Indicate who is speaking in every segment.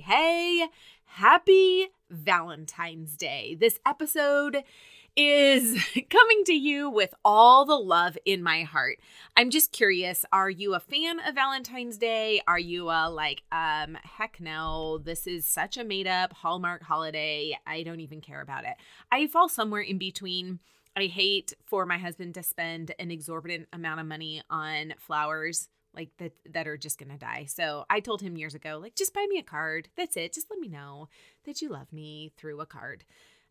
Speaker 1: Hey, happy Valentine's Day. This episode is coming to you with all the love in my heart. I'm just curious, are you a fan of Valentine's Day? Are you a like um heck no, this is such a made up Hallmark holiday. I don't even care about it. I fall somewhere in between. I hate for my husband to spend an exorbitant amount of money on flowers like that that are just gonna die. So I told him years ago, like, just buy me a card. That's it. Just let me know that you love me through a card.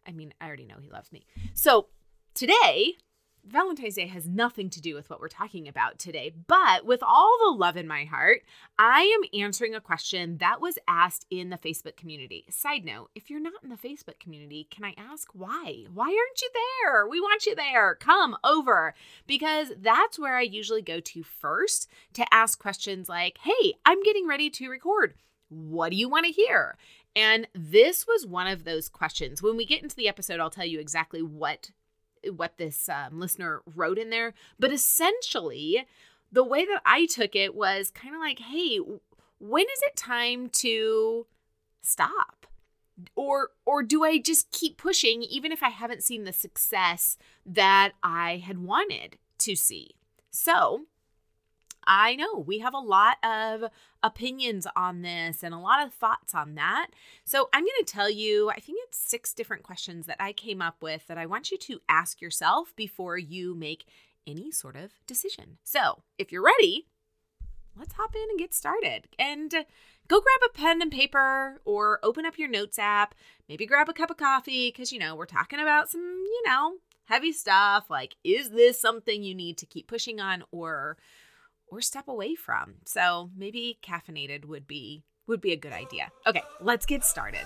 Speaker 1: I mean, I already know he loves me. So today, Valentine's Day has nothing to do with what we're talking about today, but with all the love in my heart, I am answering a question that was asked in the Facebook community. Side note, if you're not in the Facebook community, can I ask why? Why aren't you there? We want you there. Come over because that's where I usually go to first to ask questions like, hey, I'm getting ready to record. What do you want to hear? And this was one of those questions. When we get into the episode, I'll tell you exactly what what this um, listener wrote in there. But essentially, the way that I took it was kind of like, hey, when is it time to stop? Or or do I just keep pushing even if I haven't seen the success that I had wanted to see? So, I know we have a lot of opinions on this and a lot of thoughts on that. So, I'm going to tell you, I think it's six different questions that I came up with that I want you to ask yourself before you make any sort of decision. So, if you're ready, let's hop in and get started. And go grab a pen and paper or open up your notes app. Maybe grab a cup of coffee because, you know, we're talking about some, you know, heavy stuff. Like, is this something you need to keep pushing on or or step away from. So maybe caffeinated would be would be a good idea. Okay, let's get started.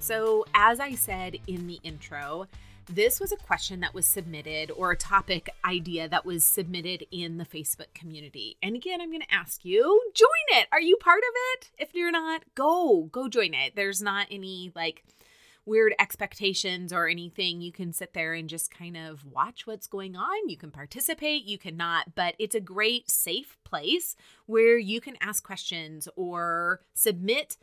Speaker 1: So, as I said in the intro, this was a question that was submitted or a topic idea that was submitted in the Facebook community. And again, I'm going to ask you, join it. Are you part of it? If you're not, go, go join it. There's not any like weird expectations or anything. You can sit there and just kind of watch what's going on. You can participate, you cannot, but it's a great, safe place where you can ask questions or submit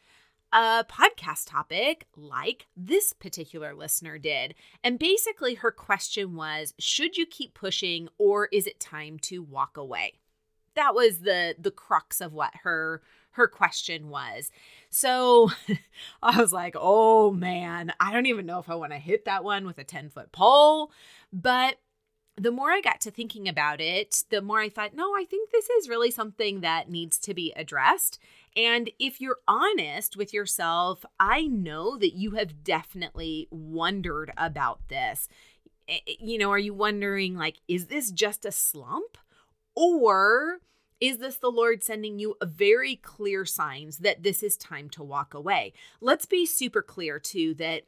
Speaker 1: a podcast topic like this particular listener did. And basically, her question was Should you keep pushing or is it time to walk away? That was the the crux of what her her question was. So I was like, oh man, I don't even know if I want to hit that one with a 10 foot pole. But the more I got to thinking about it, the more I thought, no, I think this is really something that needs to be addressed. And if you're honest with yourself, I know that you have definitely wondered about this. You know, are you wondering, like, is this just a slump? Or is this the Lord sending you very clear signs that this is time to walk away? Let's be super clear too that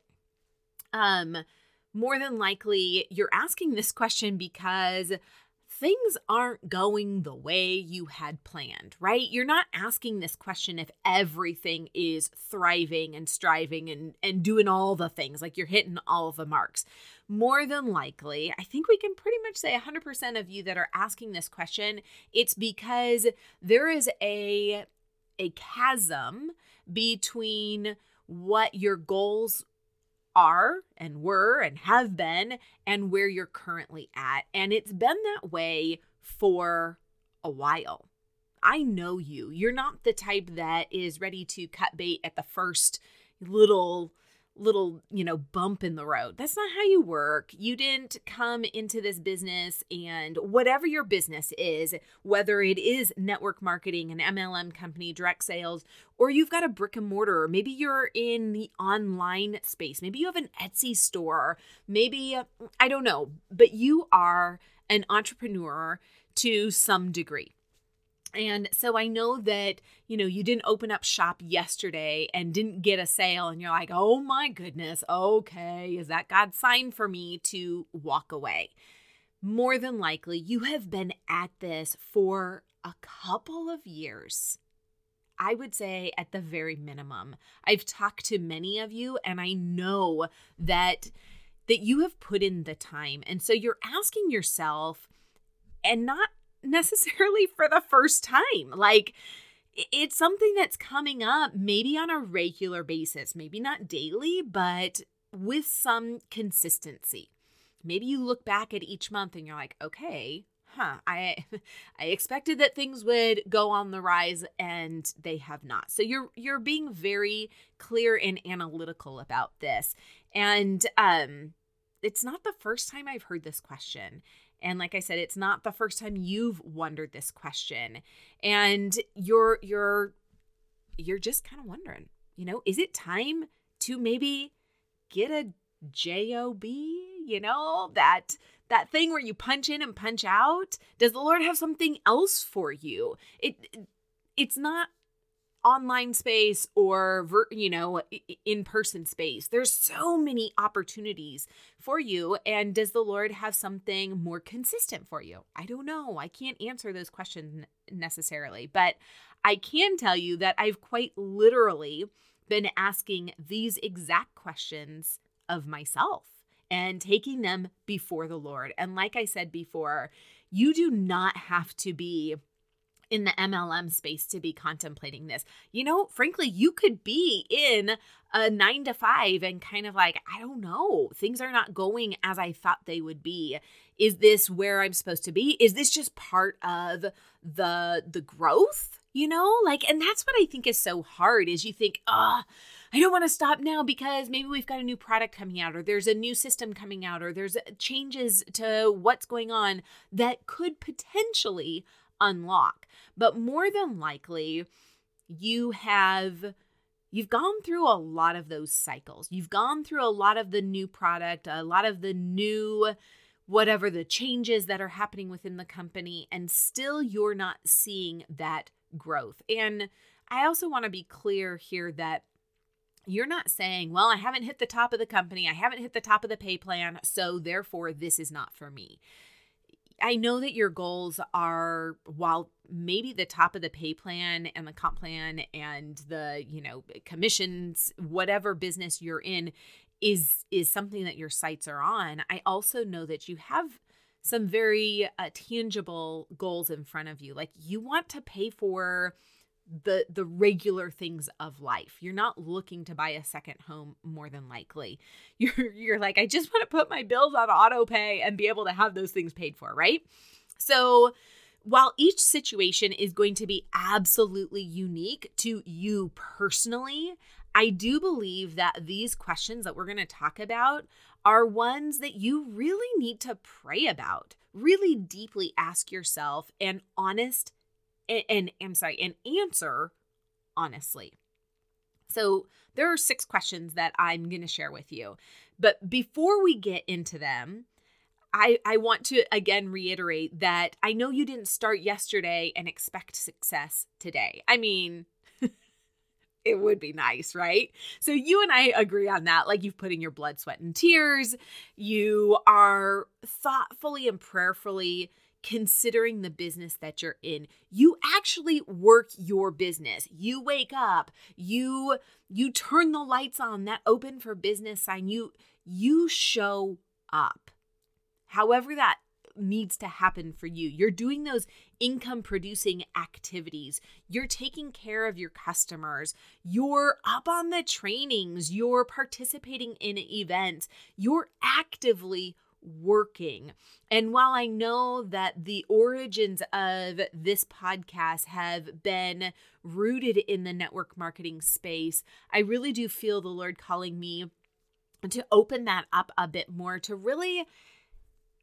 Speaker 1: um more than likely you're asking this question because things aren't going the way you had planned, right? You're not asking this question if everything is thriving and striving and, and doing all the things, like you're hitting all the marks. More than likely, I think we can pretty much say 100% of you that are asking this question, it's because there is a a chasm between what your goals are and were and have been and where you're currently at. And it's been that way for a while. I know you. You're not the type that is ready to cut bait at the first little little, you know, bump in the road. That's not how you work. You didn't come into this business and whatever your business is, whether it is network marketing, an MLM company, direct sales, or you've got a brick and mortar, or maybe you're in the online space, maybe you have an Etsy store, maybe, I don't know, but you are an entrepreneur to some degree. And so I know that, you know, you didn't open up shop yesterday and didn't get a sale and you're like, "Oh my goodness, okay, is that God's sign for me to walk away?" More than likely, you have been at this for a couple of years. I would say at the very minimum. I've talked to many of you and I know that that you have put in the time. And so you're asking yourself and not necessarily for the first time. Like, it's something that's coming up maybe on a regular basis, maybe not daily, but with some consistency. Maybe you look back at each month and you're like, okay, huh, I I expected that things would go on the rise and they have not. So you're you're being very clear and analytical about this. And um it's not the first time I've heard this question. And like I said, it's not the first time you've wondered this question. And you're you're you're just kind of wondering, you know, is it time to maybe get a job, you know, that that thing where you punch in and punch out? Does the Lord have something else for you? It it's not online space or you know in-person space. There's so many opportunities for you and does the lord have something more consistent for you? I don't know. I can't answer those questions necessarily but i can tell you that i've quite literally been asking these exact questions of myself and taking them before the lord. And like i said before you do not have to be in the MLM space to be contemplating this. You know, frankly, you could be in a nine to five and kind of like, I don't know, things are not going as I thought they would be. Is this where I'm supposed to be? Is this just part of the the growth? You know, like, and that's what I think is so hard is you think, ah, I don't want to stop now because maybe we've got a new product coming out, or there's a new system coming out, or there's changes to what's going on that could potentially unlock. But more than likely, you have you've gone through a lot of those cycles. You've gone through a lot of the new product, a lot of the new whatever the changes that are happening within the company and still you're not seeing that growth. And I also want to be clear here that you're not saying, well, I haven't hit the top of the company, I haven't hit the top of the pay plan, so therefore this is not for me. I know that your goals are while maybe the top of the pay plan and the comp plan and the, you know, commissions, whatever business you're in is is something that your sights are on. I also know that you have some very uh, tangible goals in front of you. Like you want to pay for the the regular things of life. You're not looking to buy a second home more than likely. You're you're like I just want to put my bills on auto pay and be able to have those things paid for, right? So while each situation is going to be absolutely unique to you personally, I do believe that these questions that we're going to talk about are ones that you really need to pray about. Really deeply ask yourself an honest and, I'm sorry, and answer honestly. So there are six questions that I'm going to share with you. But before we get into them, I, I want to again reiterate that I know you didn't start yesterday and expect success today. I mean, it would be nice, right? So you and I agree on that. Like you've put in your blood, sweat, and tears. You are thoughtfully and prayerfully considering the business that you're in. You actually work your business. You wake up, you you turn the lights on, that open for business sign. You you show up. However that needs to happen for you. You're doing those income producing activities. You're taking care of your customers. You're up on the trainings. You're participating in events. You're actively working. And while I know that the origins of this podcast have been rooted in the network marketing space, I really do feel the Lord calling me to open that up a bit more to really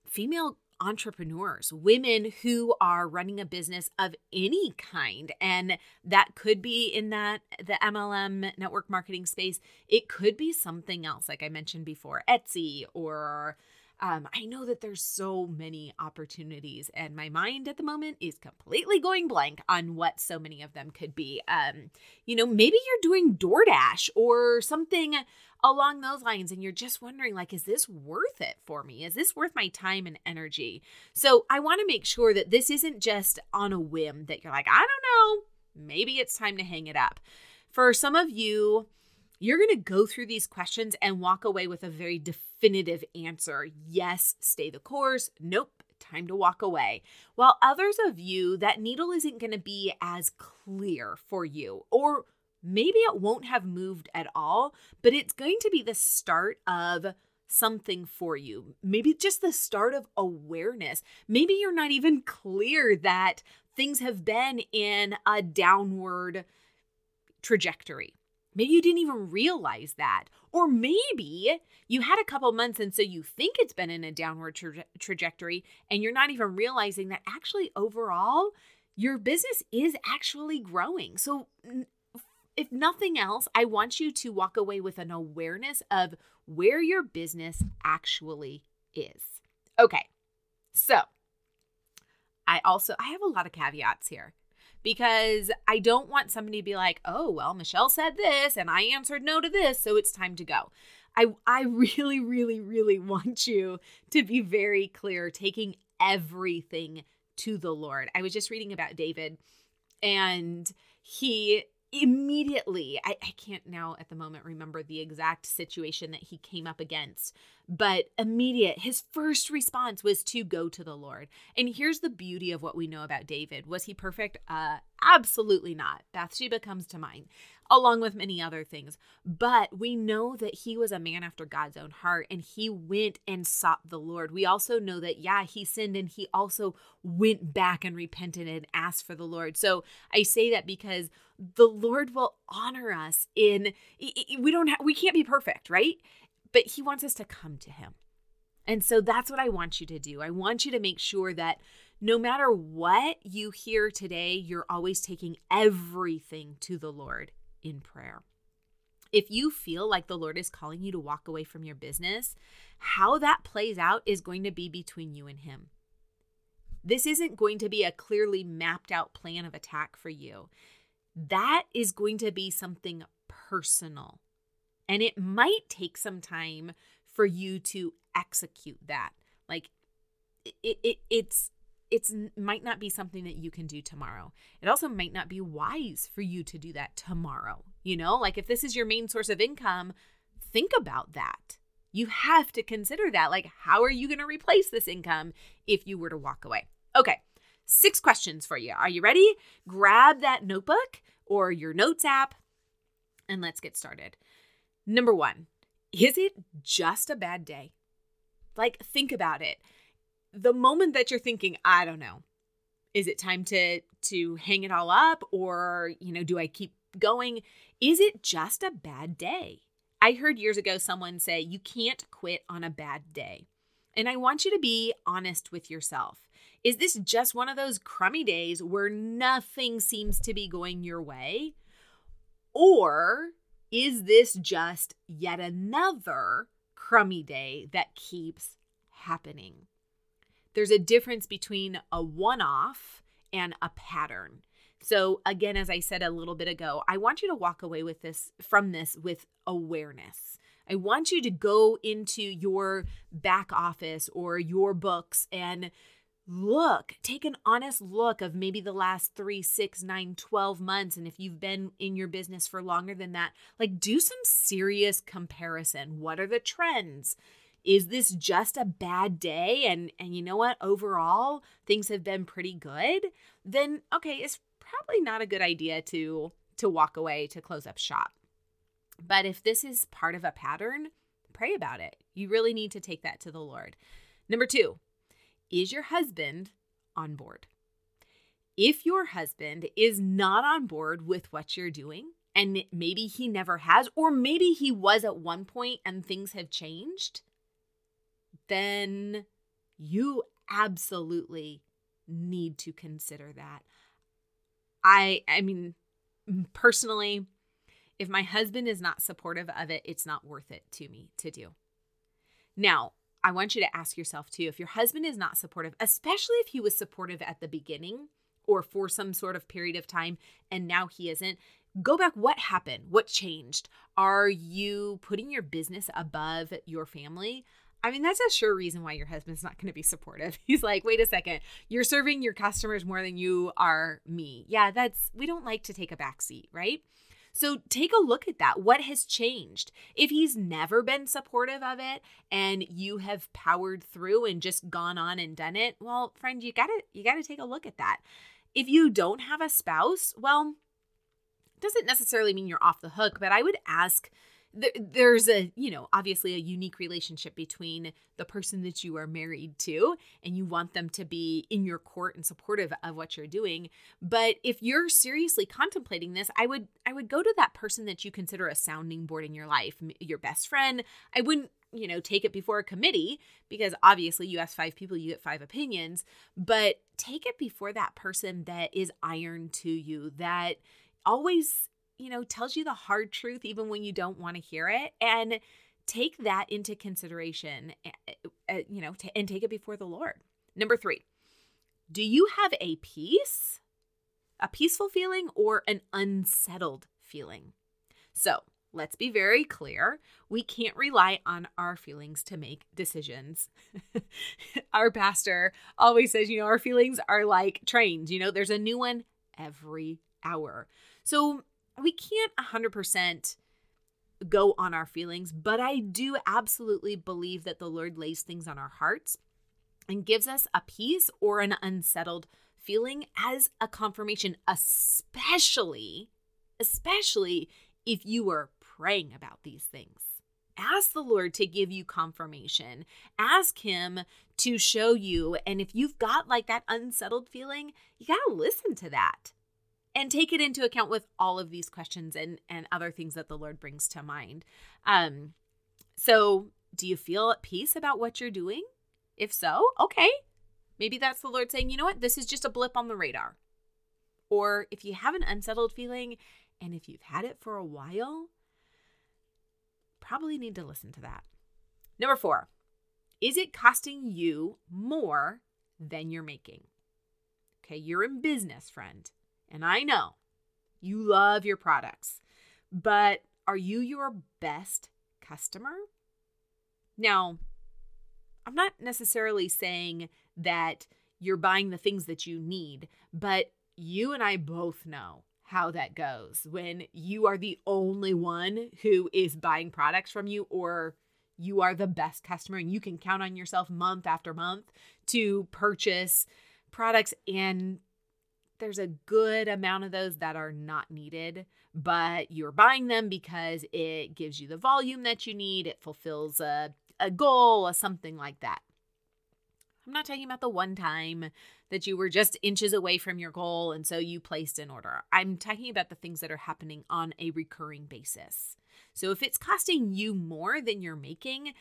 Speaker 1: female entrepreneurs, women who are running a business of any kind. And that could be in that the MLM network marketing space. It could be something else, like I mentioned before, Etsy or um, I know that there's so many opportunities, and my mind at the moment is completely going blank on what so many of them could be. Um, you know, maybe you're doing DoorDash or something along those lines, and you're just wondering, like, is this worth it for me? Is this worth my time and energy? So I want to make sure that this isn't just on a whim that you're like, I don't know, maybe it's time to hang it up. For some of you, you're going to go through these questions and walk away with a very definitive answer. Yes, stay the course. Nope, time to walk away. While others of you, that needle isn't going to be as clear for you, or maybe it won't have moved at all, but it's going to be the start of something for you. Maybe just the start of awareness. Maybe you're not even clear that things have been in a downward trajectory. Maybe you didn't even realize that. Or maybe you had a couple months and so you think it's been in a downward tra- trajectory and you're not even realizing that actually overall your business is actually growing. So if nothing else, I want you to walk away with an awareness of where your business actually is. Okay. So, I also I have a lot of caveats here because I don't want somebody to be like, "Oh, well, Michelle said this and I answered no to this, so it's time to go." I I really really really want you to be very clear taking everything to the Lord. I was just reading about David and he immediately I, I can't now at the moment remember the exact situation that he came up against but immediate his first response was to go to the lord and here's the beauty of what we know about david was he perfect uh absolutely not bathsheba comes to mind along with many other things. But we know that he was a man after God's own heart and he went and sought the Lord. We also know that, yeah, he sinned and he also went back and repented and asked for the Lord. So I say that because the Lord will honor us in, we don't have, we can't be perfect, right? But he wants us to come to him. And so that's what I want you to do. I want you to make sure that no matter what you hear today, you're always taking everything to the Lord in prayer. If you feel like the Lord is calling you to walk away from your business, how that plays out is going to be between you and Him. This isn't going to be a clearly mapped out plan of attack for you. That is going to be something personal. And it might take some time for you to execute that. Like it, it it's it's might not be something that you can do tomorrow. It also might not be wise for you to do that tomorrow. You know, like if this is your main source of income, think about that. You have to consider that. Like, how are you going to replace this income if you were to walk away? Okay, six questions for you. Are you ready? Grab that notebook or your notes app and let's get started. Number one, is it just a bad day? Like, think about it the moment that you're thinking, I don't know, is it time to to hang it all up or, you know, do I keep going? Is it just a bad day? I heard years ago someone say you can't quit on a bad day. And I want you to be honest with yourself. Is this just one of those crummy days where nothing seems to be going your way? Or is this just yet another crummy day that keeps happening? there's a difference between a one off and a pattern. So again as I said a little bit ago, I want you to walk away with this from this with awareness. I want you to go into your back office or your books and look, take an honest look of maybe the last three, six, nine, 12 months. And if you've been in your business for longer than that, like do some serious comparison. What are the trends? Is this just a bad day? And and you know what? Overall, things have been pretty good. Then okay, it's probably not a good idea to to walk away to close up shop. But if this is part of a pattern, pray about it. You really need to take that to the Lord. Number 2, is your husband on board? If your husband is not on board with what you're doing, and maybe he never has, or maybe he was at one point and things have changed, then you absolutely need to consider that. I I mean personally if my husband is not supportive of it, it's not worth it to me to do. Now, I want you to ask yourself too if your husband is not supportive, especially if he was supportive at the beginning or for some sort of period of time and now he isn't, go back. What happened? What changed? Are you putting your business above your family? I mean, that's a sure reason why your husband's not going to be supportive. He's like, wait a second, you're serving your customers more than you are me. Yeah, that's, we don't like to take a back seat, right? So take a look at that. What has changed? If he's never been supportive of it and you have powered through and just gone on and done it, well, friend, you got to you got to take a look at that. If you don't have a spouse, well, doesn't necessarily mean you're off the hook, but I would ask there's a you know obviously a unique relationship between the person that you are married to and you want them to be in your court and supportive of what you're doing. But if you're seriously contemplating this i would i would go to that person that you consider a sounding board in your life your best friend. I wouldn't you know take it before a committee because obviously you ask five people you get five opinions but take it before that person that is iron to you that always you know, tells you the hard truth even when you don't want to hear it. And take that into consideration, you know, and take it before the Lord. Number three, do you have a peace, a peaceful feeling, or an unsettled feeling? So let's be very clear. We can't rely on our feelings to make decisions. our pastor always says, you know, our feelings are like trains, you know, there's a new one every hour. So we can't 100% go on our feelings, but I do absolutely believe that the Lord lays things on our hearts and gives us a peace or an unsettled feeling as a confirmation, especially, especially if you are praying about these things. Ask the Lord to give you confirmation. Ask Him to show you. And if you've got like that unsettled feeling, you got to listen to that and take it into account with all of these questions and and other things that the Lord brings to mind. Um so do you feel at peace about what you're doing? If so, okay. Maybe that's the Lord saying, "You know what? This is just a blip on the radar." Or if you have an unsettled feeling and if you've had it for a while, probably need to listen to that. Number 4. Is it costing you more than you're making? Okay, you're in business, friend. And I know you love your products, but are you your best customer? Now, I'm not necessarily saying that you're buying the things that you need, but you and I both know how that goes when you are the only one who is buying products from you or you are the best customer and you can count on yourself month after month to purchase products and there's a good amount of those that are not needed, but you're buying them because it gives you the volume that you need, it fulfills a, a goal, or something like that. I'm not talking about the one time that you were just inches away from your goal and so you placed an order. I'm talking about the things that are happening on a recurring basis. So if it's costing you more than you're making,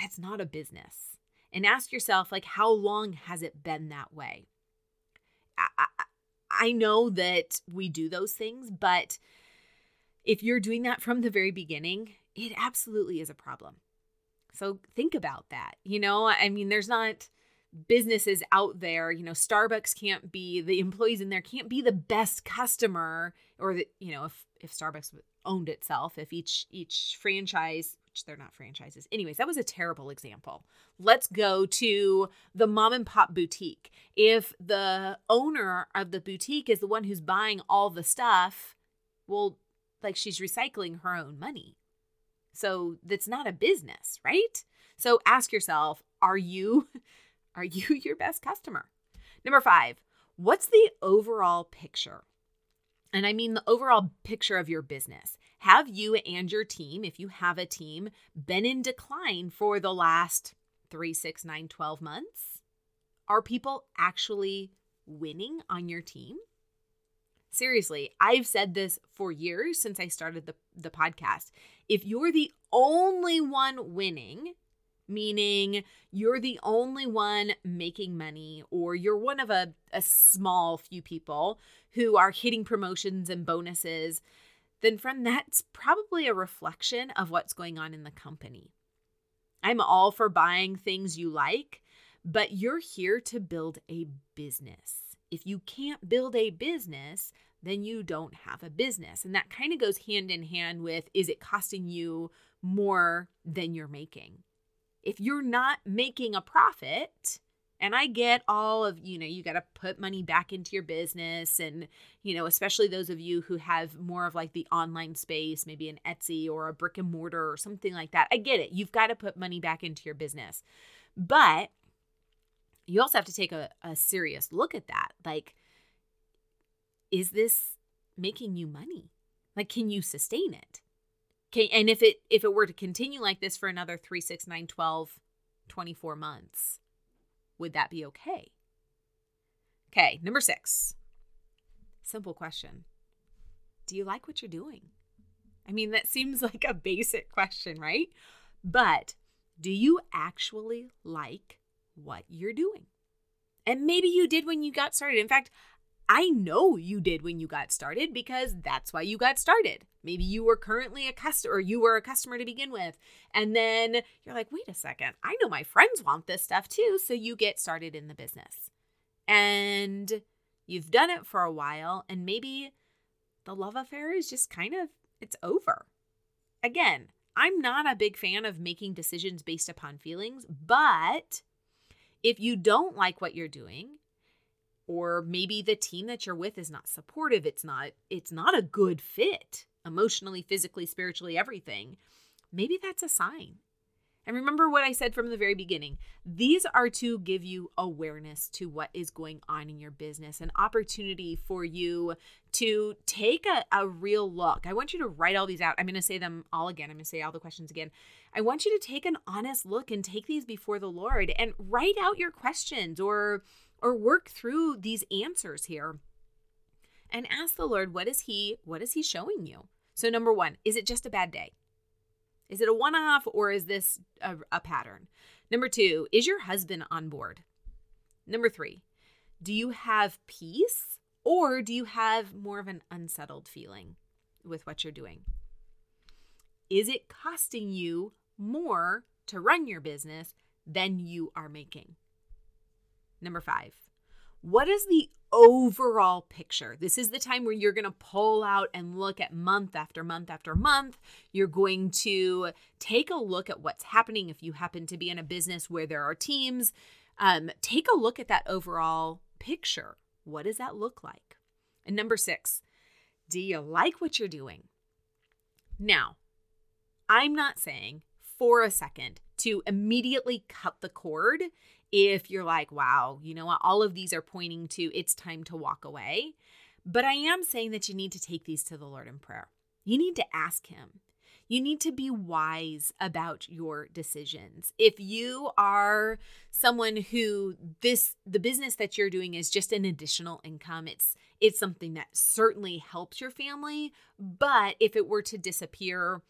Speaker 1: that's not a business. And ask yourself, like, how long has it been that way? I, I know that we do those things, but if you're doing that from the very beginning, it absolutely is a problem. So think about that. You know, I mean, there's not businesses out there, you know, Starbucks can't be the employees in there can't be the best customer or the, you know, if if Starbucks owned itself, if each each franchise They're not franchises. Anyways, that was a terrible example. Let's go to the mom and pop boutique. If the owner of the boutique is the one who's buying all the stuff, well, like she's recycling her own money. So that's not a business, right? So ask yourself, are you are you your best customer? Number 5, what's the overall picture? And I mean the overall picture of your business. Have you and your team, if you have a team, been in decline for the last three, six, nine, 12 months? Are people actually winning on your team? Seriously, I've said this for years since I started the, the podcast. If you're the only one winning, meaning you're the only one making money, or you're one of a, a small few people who are hitting promotions and bonuses, then, friend, that's probably a reflection of what's going on in the company. I'm all for buying things you like, but you're here to build a business. If you can't build a business, then you don't have a business. And that kind of goes hand in hand with is it costing you more than you're making? if you're not making a profit, and I get all of, you know, you got to put money back into your business. And, you know, especially those of you who have more of like the online space, maybe an Etsy or a brick and mortar or something like that. I get it. You've got to put money back into your business. But you also have to take a, a serious look at that. Like, is this making you money? Like, can you sustain it? Okay, and if it if it were to continue like this for another 3, 6, 9, 12, 24 months, would that be okay? Okay, number 6. Simple question. Do you like what you're doing? I mean, that seems like a basic question, right? But do you actually like what you're doing? And maybe you did when you got started. In fact, I know you did when you got started because that's why you got started. Maybe you were currently a customer or you were a customer to begin with. And then you're like, wait a second, I know my friends want this stuff too. So you get started in the business. And you've done it for a while and maybe the love affair is just kind of it's over. Again, I'm not a big fan of making decisions based upon feelings, but if you don't like what you're doing, or maybe the team that you're with is not supportive it's not it's not a good fit emotionally physically spiritually everything maybe that's a sign and remember what I said from the very beginning. These are to give you awareness to what is going on in your business, an opportunity for you to take a, a real look. I want you to write all these out. I'm going to say them all again. I'm going to say all the questions again. I want you to take an honest look and take these before the Lord and write out your questions or or work through these answers here and ask the Lord, what is he what is he showing you? So number 1, is it just a bad day? Is it a one off or is this a, a, pattern? Number two, is your husband on board? Number three, do you have peace or do you have more of an unsettled feeling with what you're doing? Is it costing you more to run your business than you are making? Number five, what is the overall picture? This is the time where you're going to pull out and look at month after month after month. You're going to take a look at what's happening if you happen to be in a business where there are teams. Um, take a look at that overall picture. What does that look like? And number six, do you like what you're doing? Now, I'm not saying for a second to immediately cut the cord if you're like, wow, you know what, all of these are pointing to it's time to walk away. But I am saying that you need to take these to the Lord in prayer. You need to ask Him. You need to be wise about your decisions. If you are someone who this the business that you're doing is just an additional income, it's it's something that certainly helps your family, but if it were to disappear,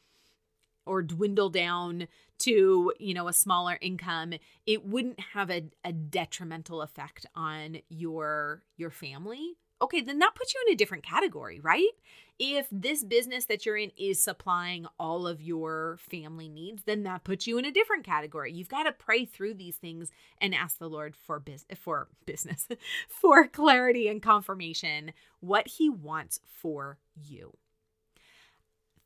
Speaker 1: or dwindle down to you know a smaller income it wouldn't have a, a detrimental effect on your your family. Okay then that puts you in a different category right? If this business that you're in is supplying all of your family needs then that puts you in a different category. You've got to pray through these things and ask the lord for biz- for business for clarity and confirmation what he wants for you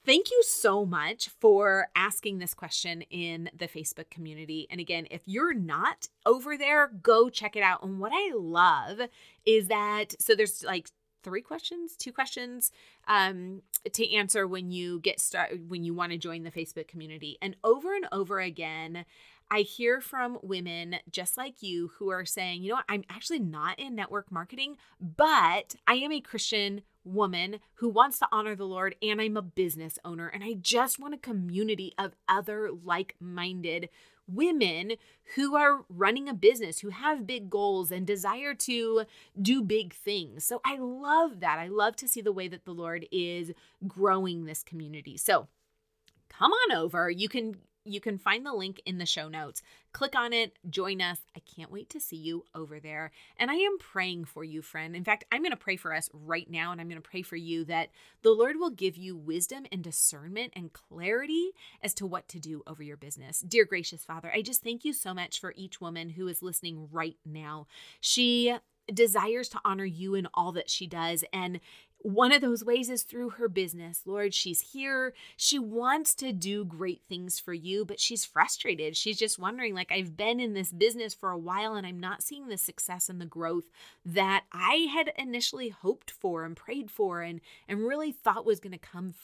Speaker 1: Thank you so much for asking this question in the Facebook community. And again, if you're not over there, go check it out. And what I love is that so there's like three questions, two questions um, to answer when you get started when you want to join the Facebook community. And over and over again, I hear from women just like you who are saying, you know what, I'm actually not in network marketing, but I am a Christian woman who wants to honor the Lord and I'm a business owner and I just want a community of other like minded women who are running a business, who have big goals and desire to do big things. So I love that. I love to see the way that the Lord is growing this community. So come on over. You can you can find the link in the show notes. Click on it, join us. I can't wait to see you over there. And I am praying for you, friend. In fact, I'm going to pray for us right now, and I'm going to pray for you that the Lord will give you wisdom and discernment and clarity as to what to do over your business. Dear gracious Father, I just thank you so much for each woman who is listening right now. She desires to honor you in all that she does. And one of those ways is through her business. Lord, she's here. She wants to do great things for you, but she's frustrated. She's just wondering, like, I've been in this business for a while and I'm not seeing the success and the growth that I had initially hoped for and prayed for and, and really thought was going to come,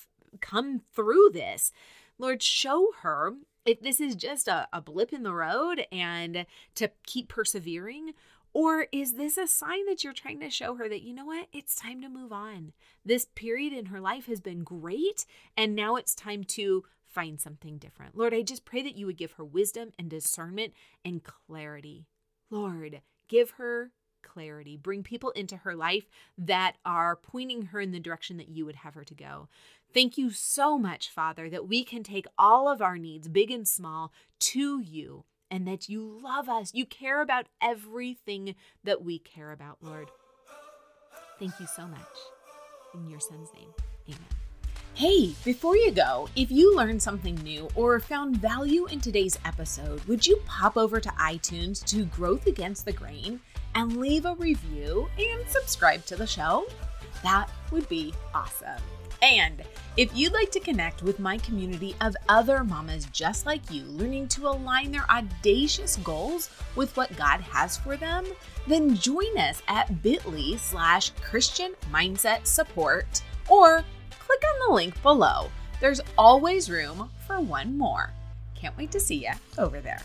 Speaker 1: come through this. Lord, show her if this is just a, a blip in the road and to keep persevering or is this a sign that you're trying to show her that, you know what, it's time to move on? This period in her life has been great, and now it's time to find something different. Lord, I just pray that you would give her wisdom and discernment and clarity. Lord, give her clarity. Bring people into her life that are pointing her in the direction that you would have her to go. Thank you so much, Father, that we can take all of our needs, big and small, to you and that you love us. You care about everything that we care about, Lord. Thank you so much. In your son's name, amen. Hey, before you go, if you learned something new or found value in today's episode, would you pop over to iTunes to Growth Against the Grain and leave a review and subscribe to the show? That would be awesome. And if you'd like to connect with my community of other mamas just like you, learning to align their audacious goals with what God has for them, then join us at bit.ly slash Christian Mindset Support or click on the link below. There's always room for one more. Can't wait to see you over there.